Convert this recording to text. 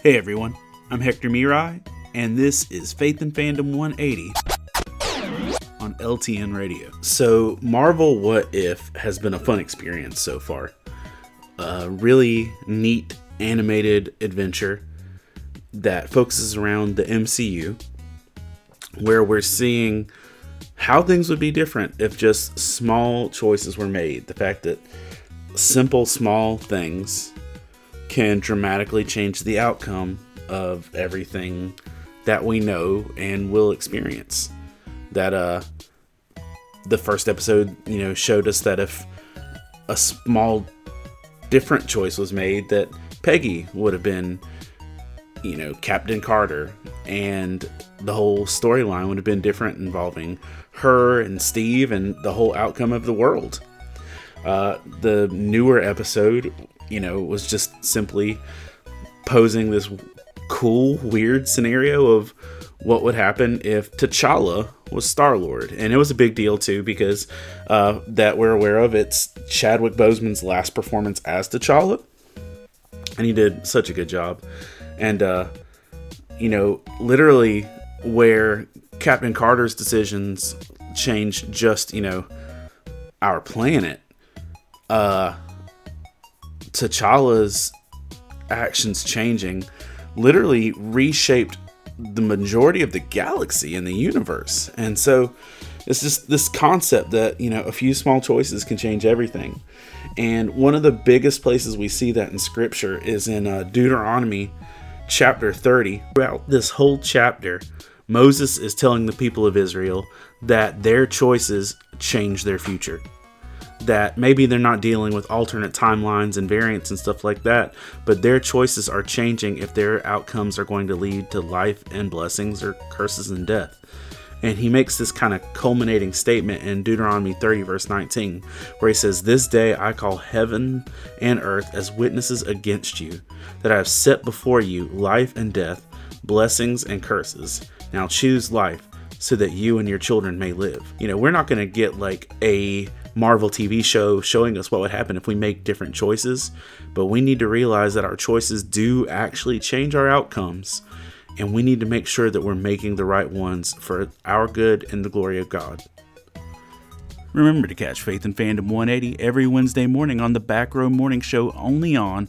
Hey everyone, I'm Hector Mirai, and this is Faith and Fandom 180 on LTN Radio. So, Marvel What If has been a fun experience so far. A really neat animated adventure that focuses around the MCU, where we're seeing how things would be different if just small choices were made. The fact that simple, small things can dramatically change the outcome of everything that we know and will experience. That uh the first episode, you know, showed us that if a small different choice was made that Peggy would have been you know, Captain Carter and the whole storyline would have been different involving her and Steve and the whole outcome of the world. Uh, the newer episode, you know, was just simply posing this cool, weird scenario of what would happen if T'Challa was Star Lord, and it was a big deal too because uh, that we're aware of. It's Chadwick Boseman's last performance as T'Challa, and he did such a good job. And uh, you know, literally, where Captain Carter's decisions changed just you know our planet, uh, T'Challa's actions changing literally reshaped the majority of the galaxy and the universe. And so it's just this concept that, you know, a few small choices can change everything. And one of the biggest places we see that in scripture is in uh, Deuteronomy chapter 30. Throughout this whole chapter, Moses is telling the people of Israel that their choices change their future that maybe they're not dealing with alternate timelines and variants and stuff like that, but their choices are changing if their outcomes are going to lead to life and blessings or curses and death. And he makes this kind of culminating statement in Deuteronomy 30, verse 19, where he says, This day I call heaven and earth as witnesses against you, that I have set before you life and death, blessings and curses. Now choose life so that you and your children may live. You know, we're not going to get like a Marvel TV show showing us what would happen if we make different choices, but we need to realize that our choices do actually change our outcomes, and we need to make sure that we're making the right ones for our good and the glory of God. Remember to catch Faith and Fandom 180 every Wednesday morning on the Back Row Morning Show only on